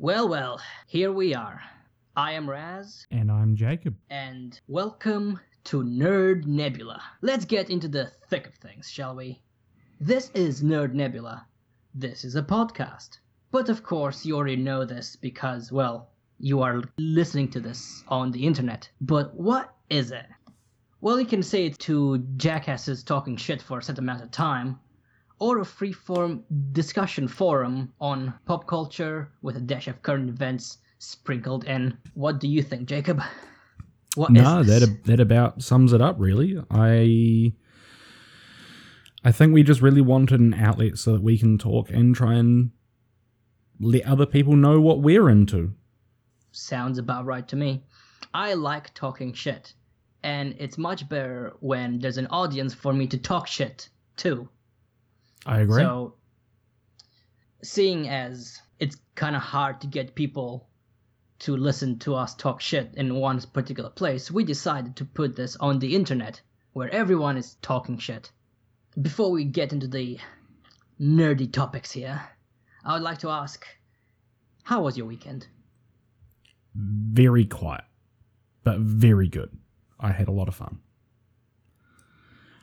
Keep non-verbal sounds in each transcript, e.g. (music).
Well, well, here we are. I am Raz, And I'm Jacob. and welcome to Nerd Nebula. Let's get into the thick of things, shall we? This is Nerd Nebula. This is a podcast. But of course, you already know this because, well, you are listening to this on the internet. But what is it? Well, you can say it to jackasses talking shit for a set amount of time, or a free-form discussion forum on pop culture with a dash of current events sprinkled in. What do you think, Jacob? What is No, that that about sums it up. Really, I I think we just really wanted an outlet so that we can talk and try and let other people know what we're into. Sounds about right to me. I like talking shit, and it's much better when there's an audience for me to talk shit too. I agree. So, seeing as it's kind of hard to get people to listen to us talk shit in one particular place, we decided to put this on the internet where everyone is talking shit. Before we get into the nerdy topics here, I would like to ask how was your weekend? very quiet, but very good. I had a lot of fun.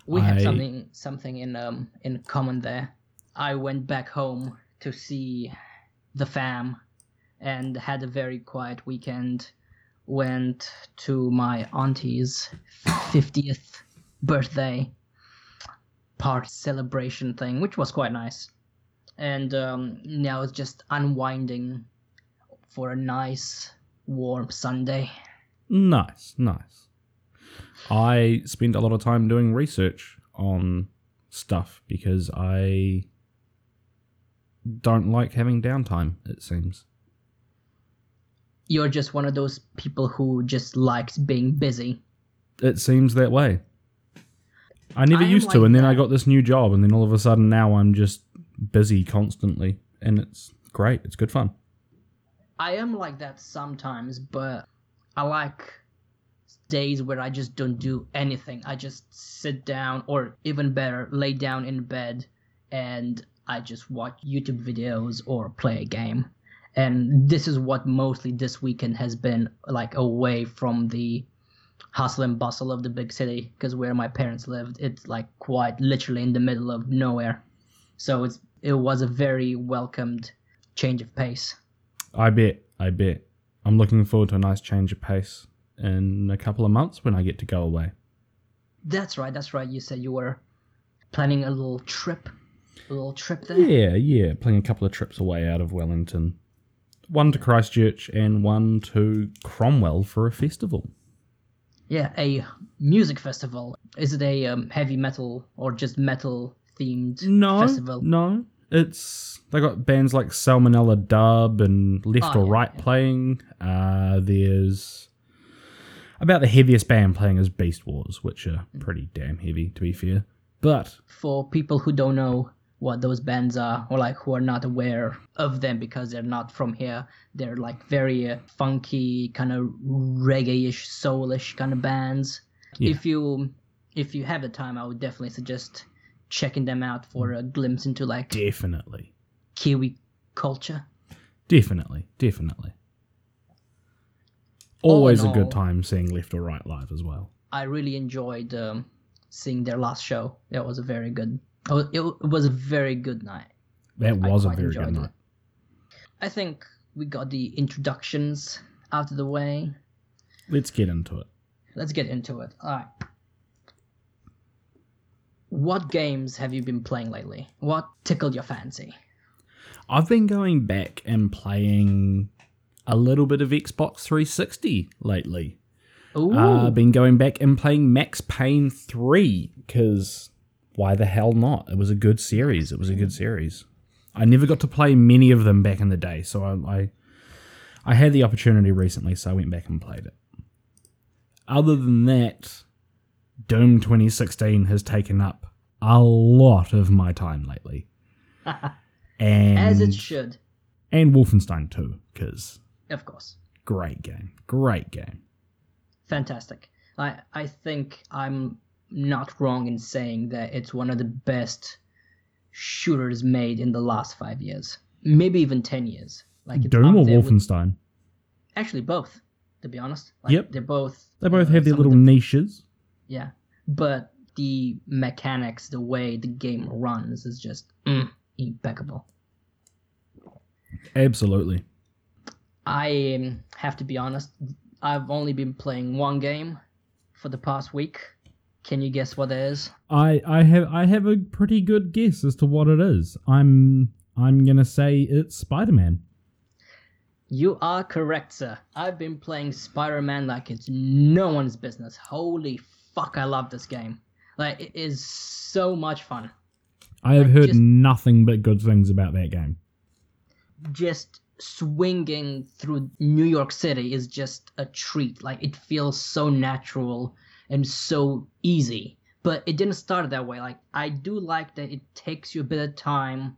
We have I- something something in um in common there. I went back home to see the fam and had a very quiet weekend. Went to my auntie's 50th birthday part celebration thing, which was quite nice. And um, now it's just unwinding for a nice warm Sunday. Nice, nice. I spent a lot of time doing research on stuff because I don't like having downtime, it seems. You're just one of those people who just likes being busy. It seems that way. I never I used to, like and then I got this new job, and then all of a sudden now I'm just busy constantly, and it's great. It's good fun. I am like that sometimes, but I like days where I just don't do anything. I just sit down, or even better, lay down in bed and I just watch YouTube videos or play a game. And this is what mostly this weekend has been like away from the hustle and bustle of the big city because where my parents lived it's like quite literally in the middle of nowhere so it's it was a very welcomed change of pace I bet. I bet. I'm looking forward to a nice change of pace in a couple of months when I get to go away. That's right. That's right. You said you were planning a little trip, a little trip there. Yeah, yeah. Planning a couple of trips away out of Wellington. One to Christchurch and one to Cromwell for a festival. Yeah, a music festival. Is it a um, heavy metal or just metal themed No, festival? no. It's they got bands like Salmonella Dub and Left Oh, or yeah, Right yeah. playing. Uh, there's about the heaviest band playing is Beast Wars, which are pretty damn heavy to be fair. But For people who don't know what those bands are, or like who are not aware of them because they're not from here, they're like very uh, funky, kind of reggae-ish, soulish kind of bands. Yeah. If you if you have the time, I would definitely suggest checking them out for a glimpse into like definitely, Kiwi culture. definitely, definitely. All Always a all- good time seeing Left or Right live as well. I really enjoyed um, seeing their last show. That was a very good. It it was a very good night. That was a very good it. night. I think we got the introductions out of the way. Let's get into it. Let's get into it. All right. What games have you been playing lately? What tickled your fancy? I've been going back and playing a little bit of Xbox 360 lately. Ooh, Uh, I've been going back and playing Max Payne 3 because why the hell not? It was a good series. It was a good series. I never got to play many of them back in the day, so I, I I had the opportunity recently, so I went back and played it. Other than that, Doom 2016 has taken up a lot of my time lately, and (laughs) as it should, and Wolfenstein 2 because of course. great game, great game. Fantastic. I I think I'm not wrong in saying that it's one of the best shooters made in the last five years, maybe even ten years. Like Doom or there with- Wolfenstein? Actually, both. To be honest. Like, Yep. They're both. They both uh, have their little the- niches. Yeah, but the mechanics, the way the game runs, is just mm, impeccable. Absolutely. I um, have to be honest. I've only been playing one game for the past week. Can you guess what it is? I I have I have a pretty good guess as to what it is. I'm I'm gonna say it's Spider Man. You are correct, sir. I've been playing Spider-Man like it's no one's business. Holy fuck, I love this game. Like it is so much fun. I have Like, heard just- nothing but good things about that game. Just swinging through New York City is just a treat. Like it feels so natural and so easy. But it didn't start that way. Like I do like that it takes you a bit of time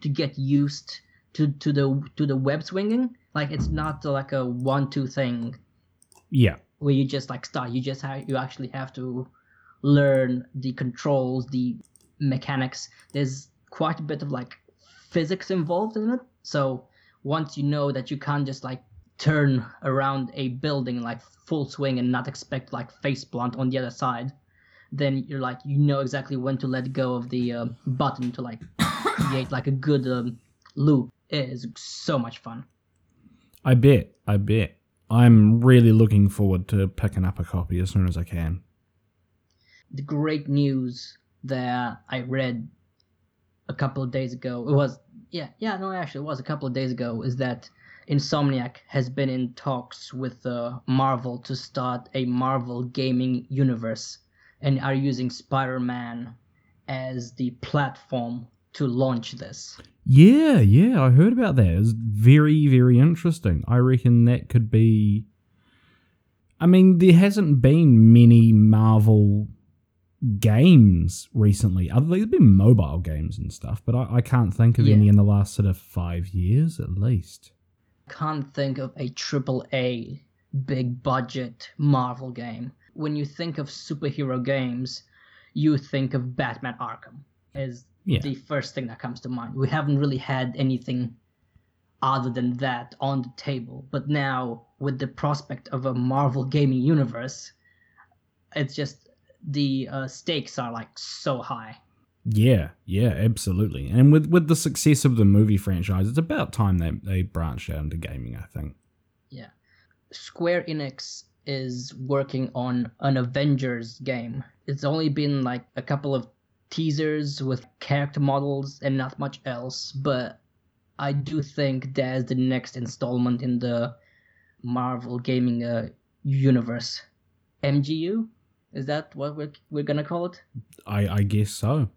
to get used to, to the to the web swinging. Like it's not like a one two thing Yeah. where you just like start. You just have you actually have to learn the controls, the mechanics. There's quite a bit of like physics involved in it. So once you know that you can't just like turn around a building like full swing and not expect like face plant on the other side, then you're like you know exactly when to let go of the uh, button to like create like a good um, loop. It is so much fun. I bet. I bet. I'm really looking forward to picking up a copy as soon as I can. the great news that I read a couple of days ago. It was yeah, yeah, no, actually, it was a couple of days ago. Is that Insomniac has been in talks with uh, Marvel to start a Marvel gaming universe, and are using Spider-Man as the platform to launch this. Yeah, yeah, I heard about that. It's very, very interesting. I reckon that could be. I mean, there hasn't been many Marvel games recently. Other there's been mobile games and stuff, but I, I can't think of Yeah. any in the last sort of five years at least. can't think of a triple A big budget Marvel game. When you think of superhero games, you think of Batman Arkham as Yeah. the first thing that comes to mind. We haven't really had anything other than that on the table. But now with the prospect of a Marvel gaming universe, it's just the uh, stakes are like so high. Yeah, yeah, absolutely. And with with the success of the movie franchise, it's about time they they branched out into gaming. I think. Yeah. Square Enix is working on an Avengers game. It's only been like a couple of teasers with character models and not much else, but I do think that's the next installment in the Marvel gaming uh, universe. MGU? Is that what we're, we're gonna call it? I I guess so.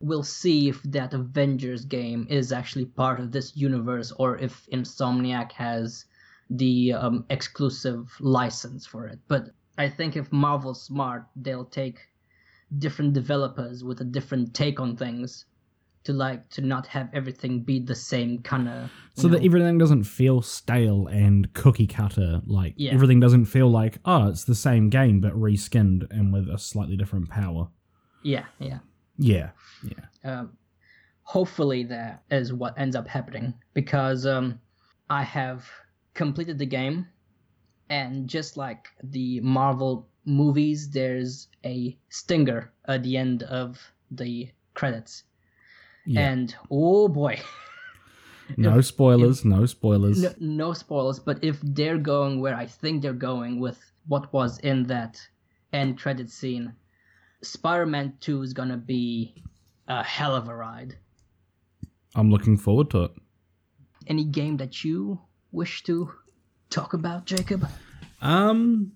we'll see if that Avengers game is actually part of this universe or if Insomniac has the um, exclusive license for it. But I think if Marvel's smart, they'll take different developers with a different take on things to like to not have everything be the same kind of so that everything doesn't feel stale and cookie cutter like Yeah. everything doesn't feel like oh it's the same game but reskinned and with a slightly different power. Yeah yeah. Yeah yeah. Um, hopefully that is what ends up happening because um, I have completed the game, and just like the Marvel movies, there's a stinger at the end of the credits, yeah and oh boy, (laughs) no spoilers no spoilers no, no spoilers. But if they're going where I think they're going with what was in that end credit scene, Spider-Man Two is gonna be a hell of a ride. i'm looking forward to it any game that you wish to talk about, Jacob? um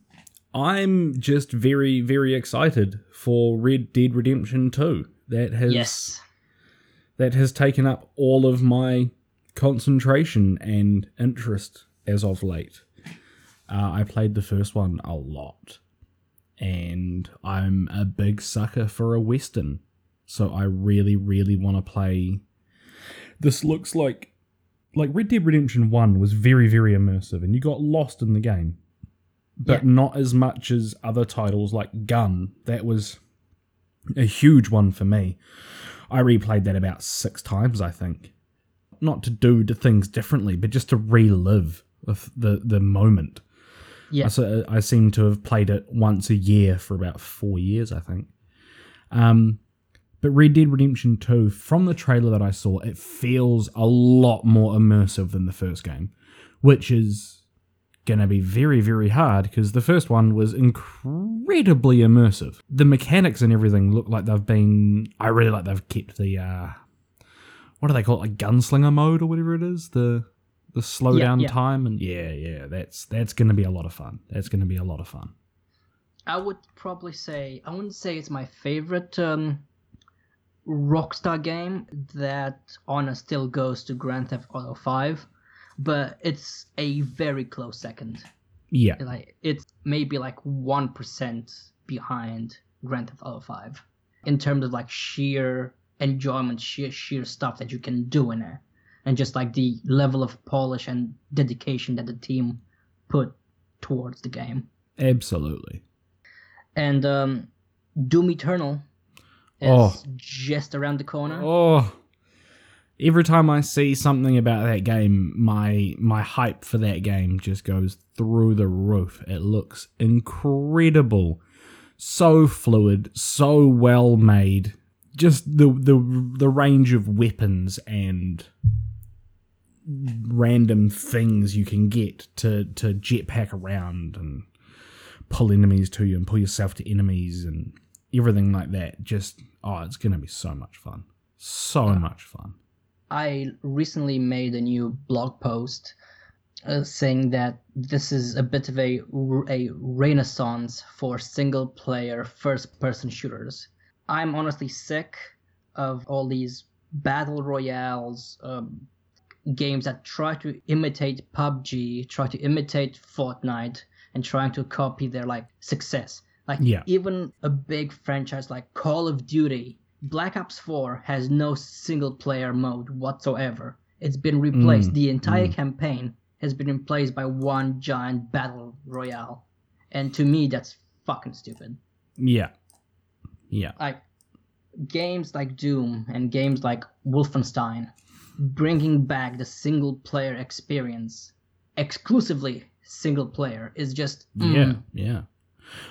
i'm just very very excited for red dead redemption 2 that has Yes. That has taken up all of my concentration and interest as of late. Uh, I played the first one a lot, and I'm a big sucker for a western, so I really, really want to play. This looks like like Red Dead Redemption One was very, very immersive, and you got lost in the game, but Yeah. not as much as other titles like Gun. That was a huge one for me. I replayed that about six times, I think. not to do the things differently, but just to relive the the, moment. Yeah. I, so- I seem to have played it once a year for about four years, I think. Um, but Red Dead Redemption 2, from the trailer that I saw, it feels a lot more immersive than the first game, which is going to be very, very hard because the first one was incredibly immersive. The mechanics and everything look like they've been. I really like they've kept the. Uh, what do they call it? Like gunslinger mode or whatever it is? The. The slowdown Yeah, yeah. time and yeah, yeah, that's that's going to be a lot of fun. That's going to be a lot of fun. I would probably say I wouldn't say it's my favorite um, Rockstar game. That honor still goes to Grand Theft Auto Five, but it's a very close second. Yeah, Like it's maybe like one percent behind Grand Theft Auto Five in terms of like sheer enjoyment, sheer sheer stuff that you can do in it, and just like the level of polish and dedication that the team put towards the game. absolutely. and um, Doom Eternal is Oh. just around the corner. Oh, every time I see something about that game, my my hype for that game just goes through the roof. It looks incredible, so fluid, so well made. Just the the the range of weapons and random things you can get to to jetpack around and pull enemies to you and pull yourself to enemies and everything like that. Just oh, it's gonna be so much fun, so much fun. I recently made a new blog post uh, saying that this is a bit of a a renaissance for single player first person shooters. I'm honestly sick of all these battle royales, um, games that try to imitate PUBG, try to imitate Fortnite, and trying to copy their like success. Like Yeah. even a big franchise like Call of Duty, Black Ops 4 has no single player mode whatsoever. It's been replaced. Mm, the entire campaign has been replaced by one giant battle royale. And to me that's fucking stupid. Yeah, yeah, Like games like Doom and games like Wolfenstein bringing back the single player experience exclusively single player is just mm, yeah, yeah.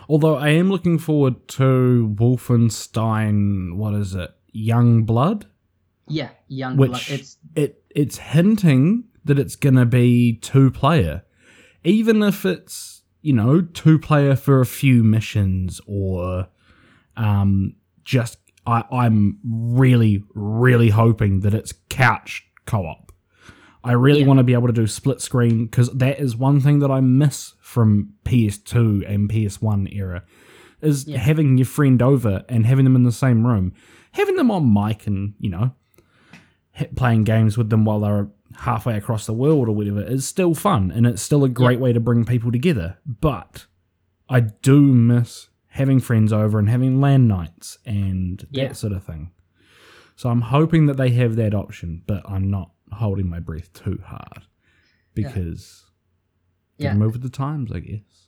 Although I am looking forward to Wolfenstein. What is it? Young Blood. yeah young which blood. it's it it's hinting that it's gonna be two player, even if it's you know two player for a few missions or um just I I'm really really hoping that it's couch co-op. I really Yeah. want to be able to do split screen because that is one thing that I miss from PS2 and PS1 era is Yeah. having your friend over and having them in the same room, having them on mic and you know playing games with them while they're halfway across the world or whatever is still fun and it's still a great way to bring people together. But I do miss having friends over and having LAN nights and that sort of thing. So I'm hoping that they have that option, but I'm not holding my breath too hard because yeah gotta move with the times, I guess.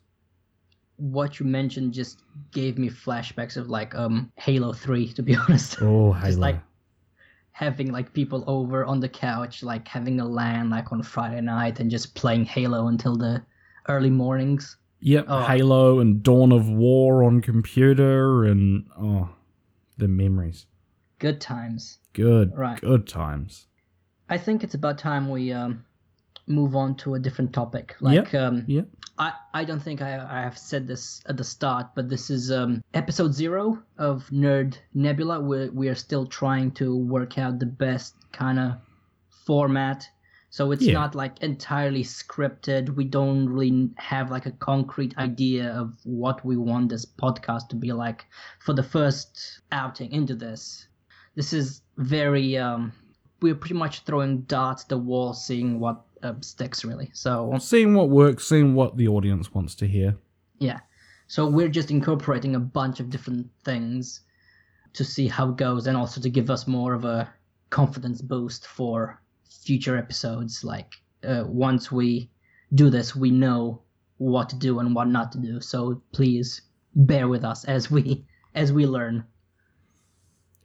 what you mentioned just gave me flashbacks of like um Halo 3 to be (laughs) honest. Oh, just like having like people over on the couch like having a LAN like on Friday night and just playing Halo until the early mornings. Yep, Oh. Halo and Dawn of War on computer and oh, the memories. Good times. Good, Right. good times. I think it's about time we um move on to a different topic. Like um Yep. I, I don't think I, I have said this at the start, but this is um, episode zero of Nerd Nebula. We're, we are still trying to work out the best kind of format. So it's Yeah. not like entirely scripted. We don't really have like a concrete idea of what we want this podcast to be like for the first outing into this. This is very, um, we're pretty much throwing darts at the wall, seeing what uh, sticks really. So Seeing what works, seeing what the audience wants to hear. yeah. So we're just incorporating a bunch of different things to see how it goes and also to give us more of a confidence boost for future episodes. Like uh, once we do this, we know what to do and what not to do. So please bear with us as we (laughs) as we learn.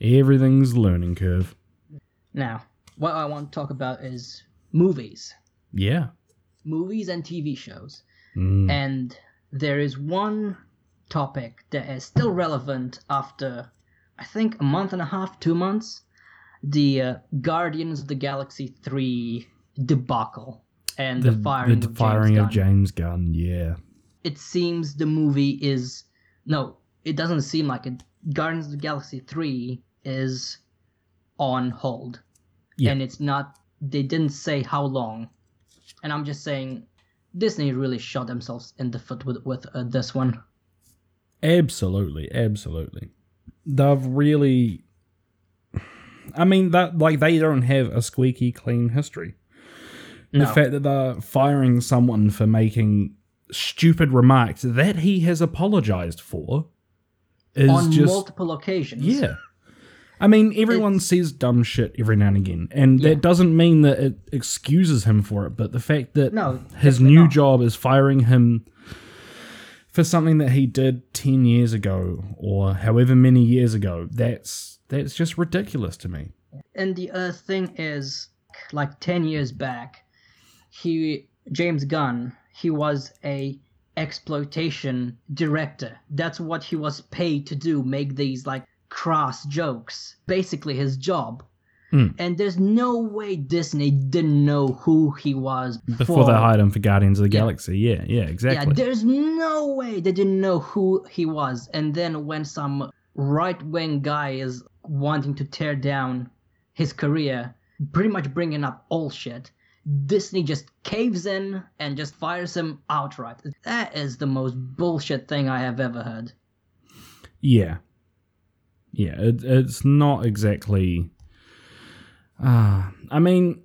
Everything's learning curve. Now, what I want to talk about is movies, Yeah. movies and TV shows. Mm. And there is one topic that is still relevant after, I think, a month and a half, two months. The uh, Guardians of the Galaxy 3 debacle and the, firing, the of, firing James of James Gunn. Yeah. It seems the movie is. No, it doesn't seem like it. Guardians of the Galaxy 3 is on hold. Yeah. And it's not. They didn't say how long. And I'm just saying, Disney really shot themselves in the foot with, with uh, this one. Absolutely, absolutely. They've really. I mean that like they don't have a squeaky clean history. The fact that they're firing someone for making stupid remarks that he has apologized for is on just multiple occasions. yeah. I mean, everyone says dumb shit every now and again, and Yeah. that doesn't mean that it excuses him for it. But the fact that No, his new not. job is firing him for something that he did ten years ago or however many years ago, that's that's just ridiculous to me. And the other thing is, like ten years back, he James Gunn he was a exploitation director. That's what he was paid to do, make these like crass jokes. Basically his job. Hmm. And there's no way Disney didn't know who he was Before they hired him for Guardians of the Yeah. Galaxy, yeah, yeah, Yeah, exactly. there's no way they didn't know who he was. And then when some right wing guy is wanting to tear down his career, pretty much bringing up all shit, Disney just caves in and just fires him outright. That is the most bullshit thing I have ever heard. Yeah. Yeah, it, it's not exactly. Uh, I mean,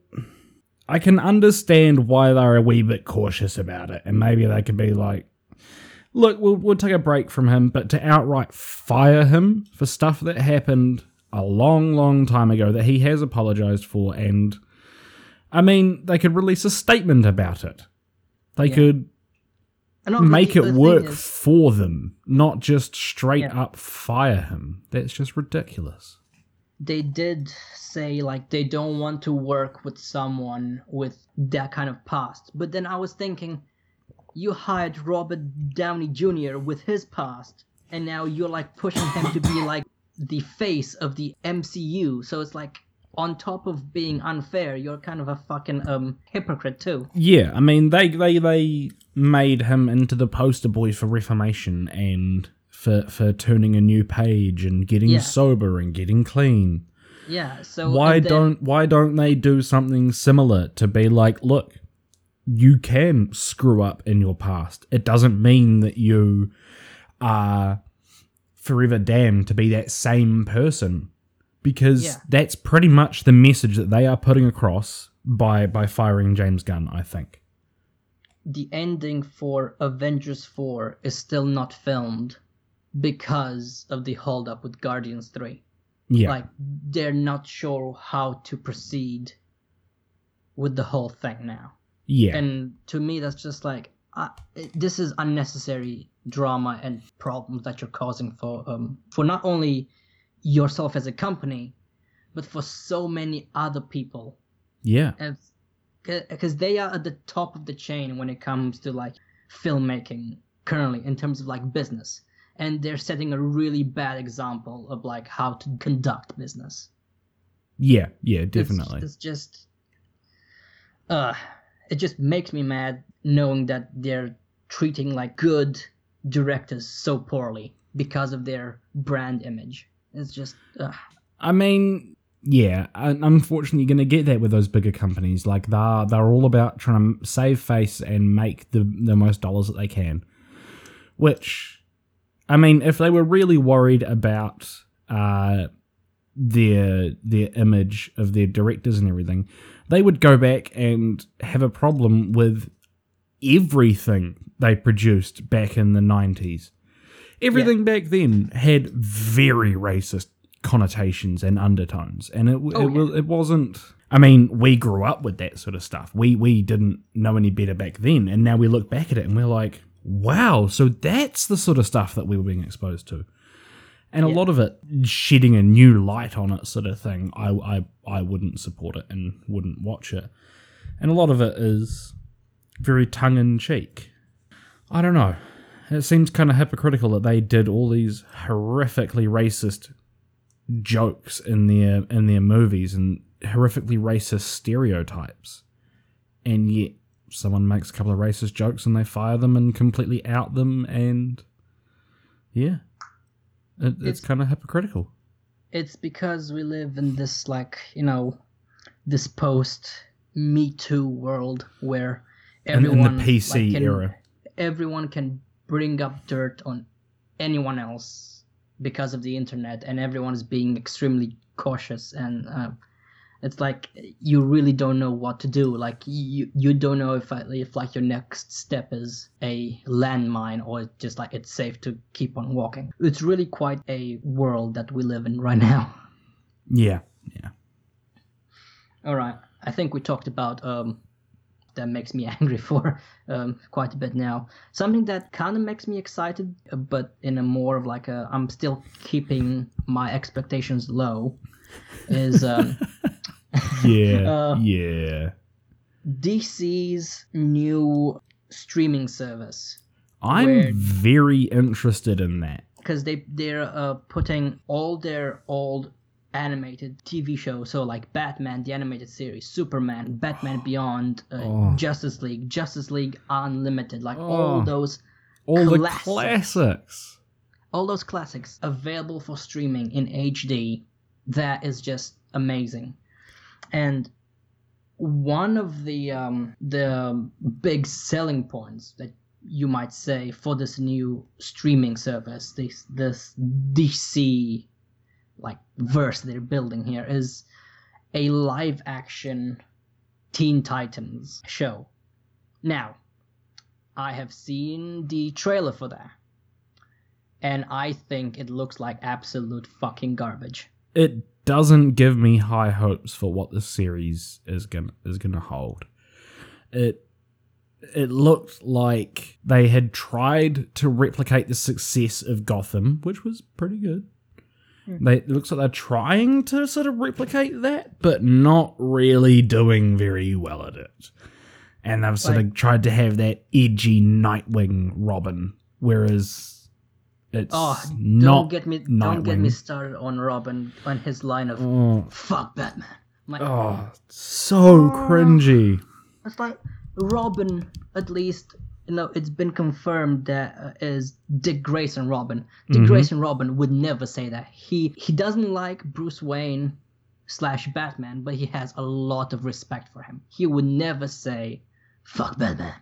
I can understand why they're a wee bit cautious about it, and maybe they could be like, look, we'll, we'll take a break from him, but to outright fire him for stuff that happened a long, long time ago that he has apologized for, and I mean, they could release a statement about it. They Yeah. could make it work is- for them, not just straight Yeah. up fire him. That's just ridiculous. they did say like they don't want to work with someone with that kind of past. But then I was thinking, you hired Robert Downey Jr. with his past, and now you're like pushing him to be like the face of the MCU. So it's like on top of being unfair, you're kind of a fucking um hypocrite too. Yeah, I mean they they they made him into the poster boy for reformation and for for turning a new page and getting Yeah. sober and getting clean. Yeah. So why then- don't why don't they do something similar to be like, look, you can screw up in your past. It doesn't mean that you are forever damned to be that same person. Because Yeah. that's pretty much the message that they are putting across by by firing James Gunn, I think. the ending for Avengers 4 is still not filmed because of the holdup with Guardians 3. Yeah. Like, they're not sure how to proceed with the whole thing now. yeah. And to me, that's just like, uh, this is unnecessary drama and problems that you're causing for um for not only yourself as a company, but for so many other people yeah. because they are at the top of the chain when it comes to like filmmaking currently in terms of like business and they're setting a really bad example of like how to conduct business Yeah. Yeah, It's- definitely. it's, just uh it just makes me mad knowing that they're treating like good directors so poorly because of their brand image it's just uh, I mean, yeah, unfortunately, you're going to get that with those bigger companies. Like they're they're all about trying to save face and make the the most dollars that they can. Which, I mean, if they were really worried about uh, their their image of their directors and everything, they would go back and have a problem with everything they produced back in the nineties everything back then had very racist connotations and undertones, and it Oh, it, was, it wasn't. I mean, we grew up with that sort of stuff. We we didn't know any better back then, and now we look back at it and we're like, wow, so that's the sort of stuff that we were being exposed to. and a lot of it shedding a new light on it, sort of thing. I, I I wouldn't support it and wouldn't watch it, and a lot of it is very tongue in cheek. I don't know. It seems kind of hypocritical that they did all these horrifically racist jokes in their in their movies and horrifically racist stereotypes, and yet someone makes a couple of racist jokes and they fire them and completely out them, and yeah, it, it's, It's- kind of hypocritical. it's because we live in this like you know this post me too world where In, in everyone the PC like, can- era, everyone can bring up dirt on anyone else because of the internet and everyone is being extremely cautious and uh, it's like you really don't know what to do. Like you you don't know if I, if like your next step is a landmine or just like it's safe to keep on walking. It's really quite a world that we live in right now. Yeah, yeah. all right. I think we talked about um that makes me (laughs) angry for um, quite a bit now. Something that kind of makes me excited, uh, but in a more of like a I'm still keeping my expectations low, is um, (laughs) Yeah, (laughs) Uh, yeah. DC's new streaming service I'm where- very interested in that. because they they're uh, putting all their old animated TV shows, so like Batman the animated series, Superman, Batman (sighs) Beyond, uh, Oh. Justice League, Justice League Unlimited, like all Oh. those All the Classics. classics. all those classics available for streaming in HD. That is just amazing. And one of the um, the big selling points that you might say for this new streaming service, this this DC like verse they're building here is a live action Teen Titans show. Now, I have seen the trailer for that and I think it looks like absolute fucking garbage. It doesn't give me high hopes for what this series is gonna is gonna hold. It it looked like they had tried to replicate the success of Gotham, which was pretty good. Hmm. They, it looks like they're trying to sort of replicate that, but not really doing very well at it. And they've sort of tried to have that edgy Nightwing Robin, whereas it's Oh, not. don't get me don't get me started on Robin on his line of Oh, fuck Batman. Like oh, so cringy. it's like Robin at least you know it's been confirmed that uh, is Dick Grayson Robin. Dick Mhm. Grayson Robin would never say that. He he doesn't like Bruce Wayne slash Batman, but he has a lot of respect for him. He would never say fuck Batman.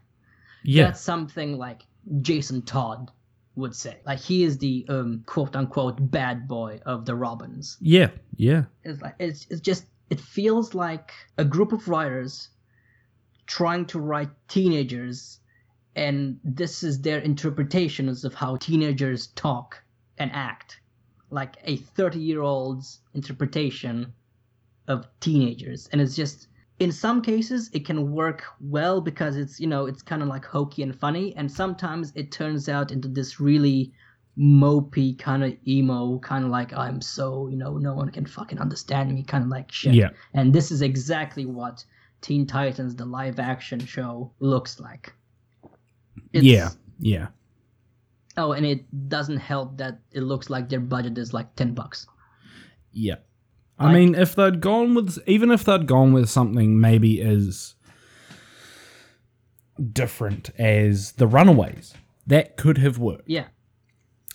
Yeah, That's something like Jason Todd would say. Like he is the um, quote unquote bad boy of the Robins. yeah, yeah. It's like it's it's just it feels like a group of writers trying to write teenagers and this is their interpretations of how teenagers talk and act. Like a 30 year old's interpretation of teenagers. And it's just in some cases it can work well because it's you know it's kind of like hokey and funny and sometimes it turns out into this really mopey kind of emo kind of like i'm so you know no one can fucking understand me kind of like shit Yeah. and this is exactly what teen titans the live action show looks like It's- yeah, yeah. oh and it doesn't help that it looks like their budget is like 10 bucks Yeah. I Like- mean, if they'd gone with, even if they'd gone with something maybe as different as The Runaways, that could have worked. yeah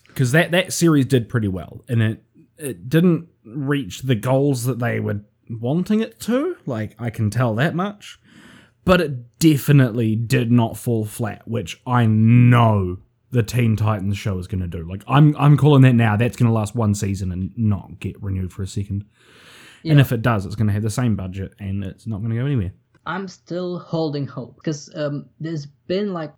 Because that, that series did pretty well. And it, it didn't reach the goals that they were wanting it to. Like, I can tell that much. But it definitely did not fall flat, which I know the Teen Titans show is going to do. Like, I'm, I'm calling that now. That's going to last one season and not get renewed for a second. And if it does, it's going to have the same budget and it's not going to go anywhere. I'm still holding hope because um, there's been like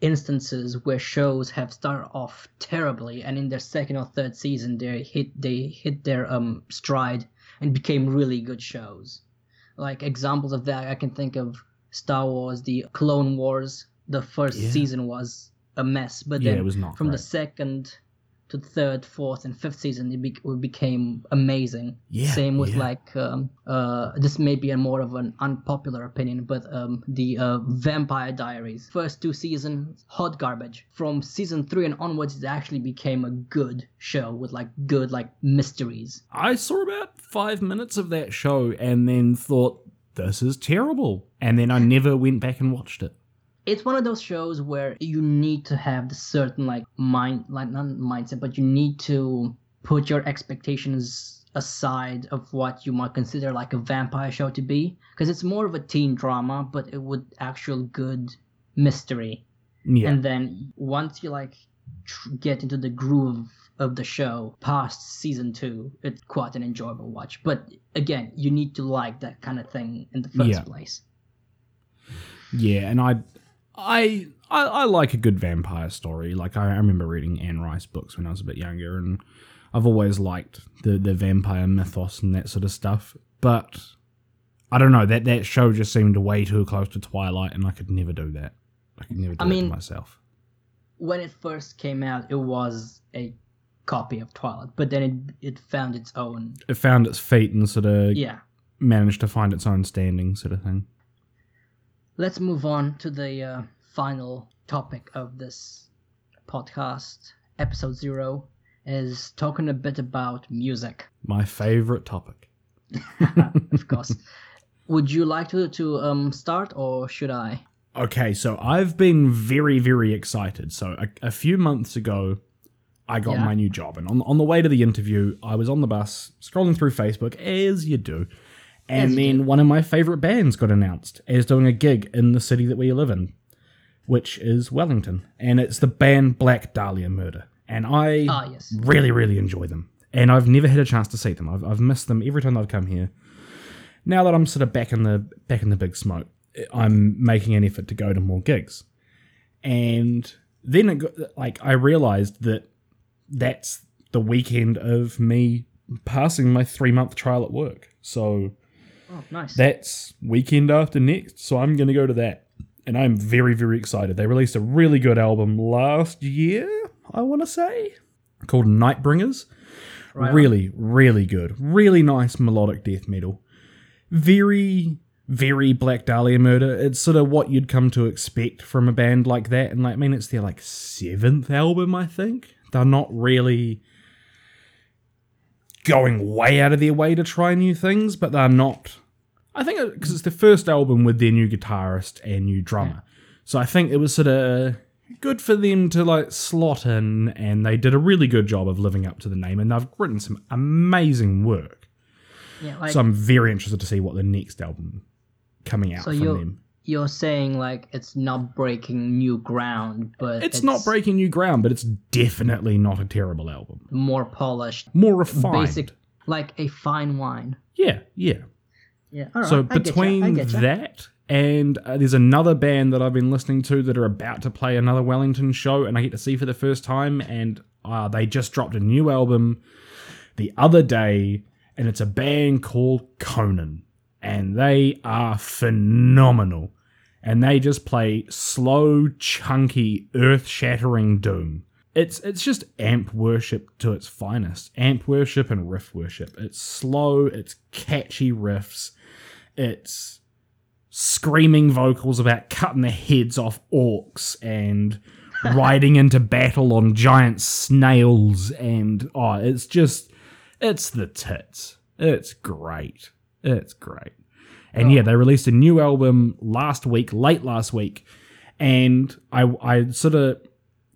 instances where shows have started off terribly and in their second or third season they hit they hit their um stride and became really good shows. Like examples of that I can think of Star Wars, the Clone Wars. The first Yeah. season was a mess, but Yeah, then it was not from the second to third, fourth, and fifth season, it, be- it became amazing. Yeah, Same with yeah. like um, uh, this may be a more of an unpopular opinion, but um, the uh, Vampire Diaries first two seasons hot garbage. From season three and onwards, it actually became a good show with like good like mysteries. I saw about five minutes of that show and then thought, this is terrible. And then I never went back and watched it. it's one of those shows where you need to have the certain like mind like not mindset but you need to put your expectations aside of what you might consider like a vampire show to be because it's more of a teen drama but it would actual good mystery Yeah. and then once you like tr- get into the groove of the show past season two it's quite an enjoyable watch but again you need to like that kind of thing in the first Yeah. place Yeah, and I, I, I, I like a good vampire story. Like I, I remember reading Anne Rice books when I was a bit younger, and I've always liked the the vampire mythos and that sort of stuff. But I don't know that that show just seemed way too close to Twilight, and I could never do that. I could never do I that mean- to myself. when it first came out, it was a copy of Twilight, but then it it found its own. It found its feet and sort of Yeah. managed to find its own standing, sort of thing. Let's move on to the uh, final topic of this podcast. Episode zero is talking a bit about music, My favorite topic. (laughs) of course. Would you like to to um start or should I? Okay, so I've been very, very excited. So a, a few months ago, I got Yeah. my new job, and on on the way to the interview, I was on the bus scrolling through Facebook as you do, and As then one of my favorite bands got announced as doing a gig in the city that we live in, which is Wellington, and it's the band Black Dahlia Murder, and I Ah, yes. really, really enjoy them, and I've never had a chance to see them. I've I've missed them every time I've come here. Now that I'm sort of back in the back in the big smoke, I'm making an effort to go to more gigs. And then it got, like I realized that that's the weekend of me passing my 3 month trial at work. So Oh, nice. that's weekend after next, so I'm going to go to that. And I'm very very excited. They released a really good album last year, I want to say, called Nightbringers. Right really, really good. Really nice melodic death metal. Very, very Black Dahlia murder. It's sort of what you'd come to expect from a band like that. And like, I mean, it's their like seventh album, I think. They're not really going way out of their way to try new things, but they're not. I think because it's the first album with their new guitarist and new drummer. So I think it was sort of good for them to like slot in, and they did a really good job of living up to the name, and they've written some amazing work. yeah, like so I'm very interested to see what the next album coming out So from them. You're saying like it's not breaking new ground, but It's, not breaking new ground, but it's definitely not a terrible album. more polished, More refined. basic, like a fine wine. Yeah, yeah. Yeah. All right. So between that and uh, there's another band that I've been listening to that are about to play another Wellington show, and I get to see for the first time, and uh, they just dropped a new album the other day, and it's a band called Conan, and they are phenomenal, and they just play slow, chunky, earth-shattering doom. It's it's just amp worship to its finest. Amp worship and riff worship. It's slow, it's catchy riffs, it's screaming vocals about cutting the heads off orcs and (laughs) riding into battle on giant snails and oh it's just it's the tits it's great it's great and yeah they released a new album last week late last week and i i sort of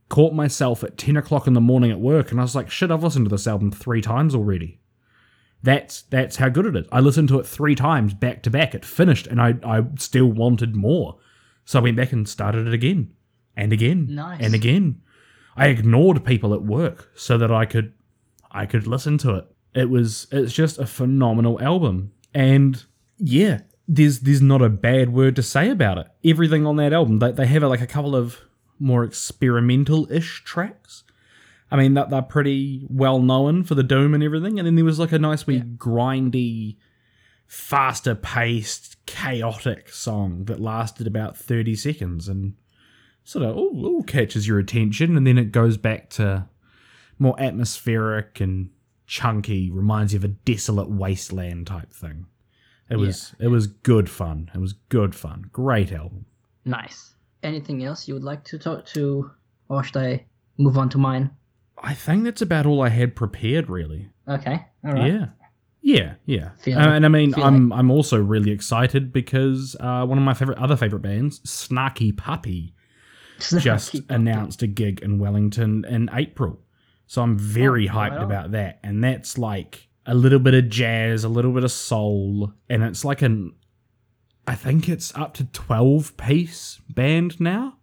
caught myself at 10 o'clock in the morning at work and i was like shit i've listened to this album three times already that's that's how good it is. I listened to it three times back to back. It finished, and I I still wanted more, so I went back and started it again, and again, Nice. and again. I ignored people at work so that I could I could listen to it. It was it's just a phenomenal album, and yeah, there's there's not a bad word to say about it. Everything on that album, they they have uh, like a couple of more experimental ish tracks. I mean, that they're pretty well known for the doom and everything. And then there was like a nice wee grindy, faster paced, chaotic song that lasted about 30 seconds and sort of all catches your attention. And then it goes back to more atmospheric and chunky. Reminds you of a desolate wasteland type thing. It was it was good fun. It was good fun. Great album. Nice. Anything else you would like to talk to, or should I move on to mine? I think that's about all I had prepared, really. Okay. All right. Yeah. Yeah, yeah, Uh, and I mean, feel I'm I'm also really excited because uh, one of my favorite other favorite bands, Snarky Puppy, just Keep up. announced a gig in Wellington in April. So I'm very Oh, hyped about that. And that's like a little bit of jazz, a little bit of soul, and it's like an I think it's up to 12 piece band now.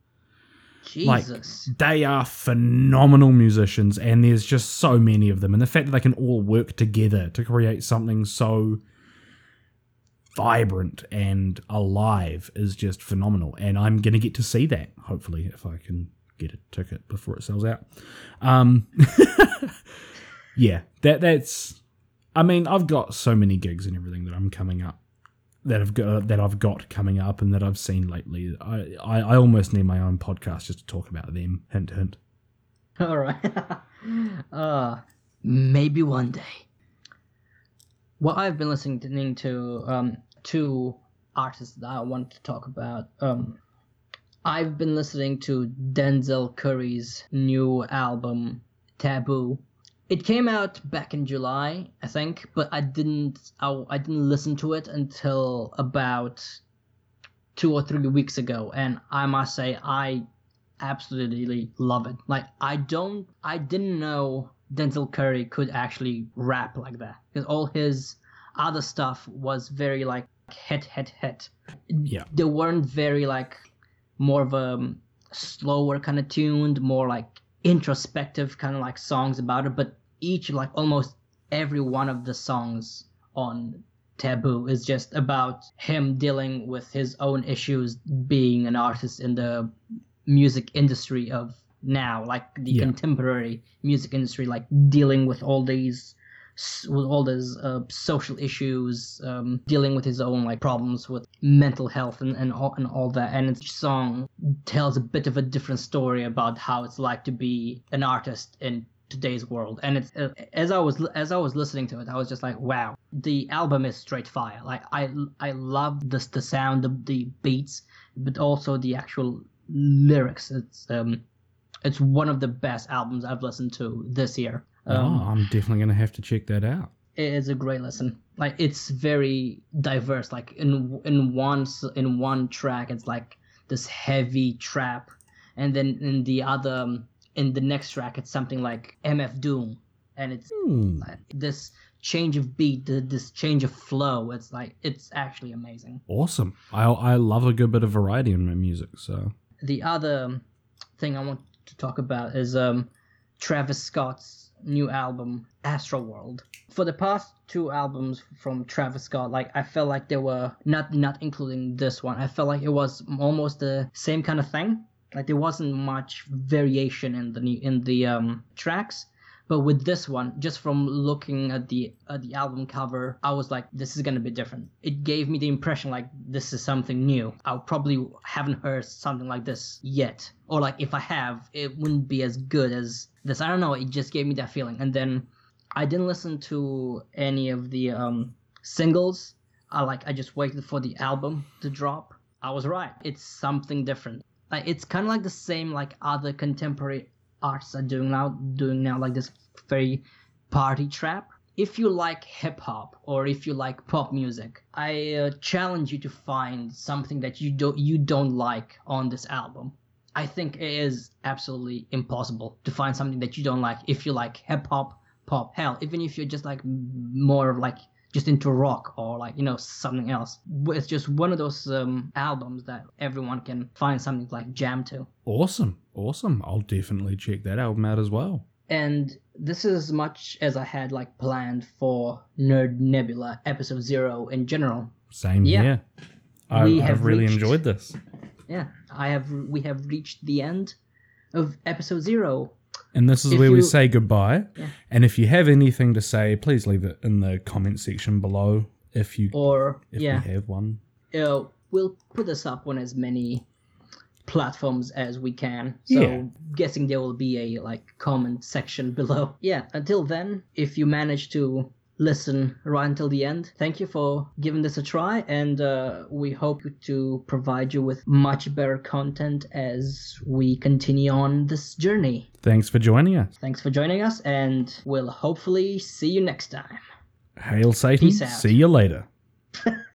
Like Jesus. they are phenomenal musicians and there's just so many of them and the fact that they can all work together to create something so vibrant and alive is just phenomenal and i'm going to get to see that hopefully if i can get a ticket before it sells out um (laughs) yeah that that's i mean i've got so many gigs and everything that i'm coming up that I've got that I've got coming up and that I've seen lately. I, I, I almost need my own podcast just to talk about them. Hint, hint. (laughs) All right. (laughs) uh, maybe one day. What I've been listening to, um, two artists that I want to talk about. Um, I've been listening to Denzel Curry's new album, Taboo. It came out back in July, I think, but I didn't. I, I didn't listen to it until about two or three weeks ago, and I must say I absolutely love it. Like I don't, I didn't know Denzel Curry could actually rap like that because all his other stuff was very like hit, hit, hit. Yeah. They weren't very like more of a slower kind of tuned, more like introspective kind of like songs about it. But each like almost every one of the songs on Taboo is just about him dealing with his own issues being an artist in the music industry of now, like the Yeah. contemporary music industry, like dealing with all these with all these uh, social issues, um, dealing with his own like problems with mental health and, and all and all that. And each song tells a bit of a different story about how it's like to be an artist in today's world. And it's uh, as I was as I was listening to it, I was just like, wow, the album is straight fire. Like I I love this the sound, the, the beats, but also the actual lyrics. It's um it's one of the best albums I've listened to this year. Um, oh, I'm definitely going to have to check that out. it is a great listen. Like it's very diverse. Like in in one in one track, it's like this heavy trap, and then in the other um, in the next track, it's something like MF Doom, and it's Hmm. this change of beat, this change of flow. It's like it's actually amazing. Awesome. I, I love a good bit of variety in my music. So, The other thing I want to talk about is um, Travis Scott's new album, Astroworld. For the past two albums from Travis Scott, like I felt like they were not not including this one. I felt like it was almost the same kind of thing. Like there wasn't much variation in the in the um, tracks. But with this one, just from looking at the at the album cover, I was like, this is gonna be different. It gave me the impression like this is something new. I probably haven't heard something like this yet, or like if I have, it wouldn't be as good as this. I don't know. It just gave me that feeling. And then I didn't listen to any of the um, singles. I like I just waited for the album to drop. I was right. It's something different. Like it's kind of like the same like other contemporary artists are doing now, doing now like this very party trap. If you like hip hop or if you like pop music, I uh, challenge you to find something that you don't you don't like on this album. I think it is absolutely impossible to find something that you don't like if you like hip hop, pop, hell, even if you're just like more of like just into rock or like you know something else. It's just one of those um, albums that everyone can find something like jam to. awesome. Awesome. I'll definitely check that album out as well. And this is as much as I had like planned for Nerd Nebula episode zero in general. Same Yeah. here. I, We I've have really reached- enjoyed this. Yeah, I have we have reached the end of episode zero. And this is If where we say goodbye. Yeah. And if you have anything to say, please leave it in the comment section below. If you Or if yeah, we have one. uh, we'll put this up on as many platforms as we can. So Yeah. guessing there will be a like comment section below. Yeah, until then, if you manage to listen right until the end, thank you for giving this a try and uh, we hope to provide you with much better content as we continue on this journey. Thanks for joining us. Thanks for joining us and we'll hopefully see you next time. Hail Satan. See you later. (laughs)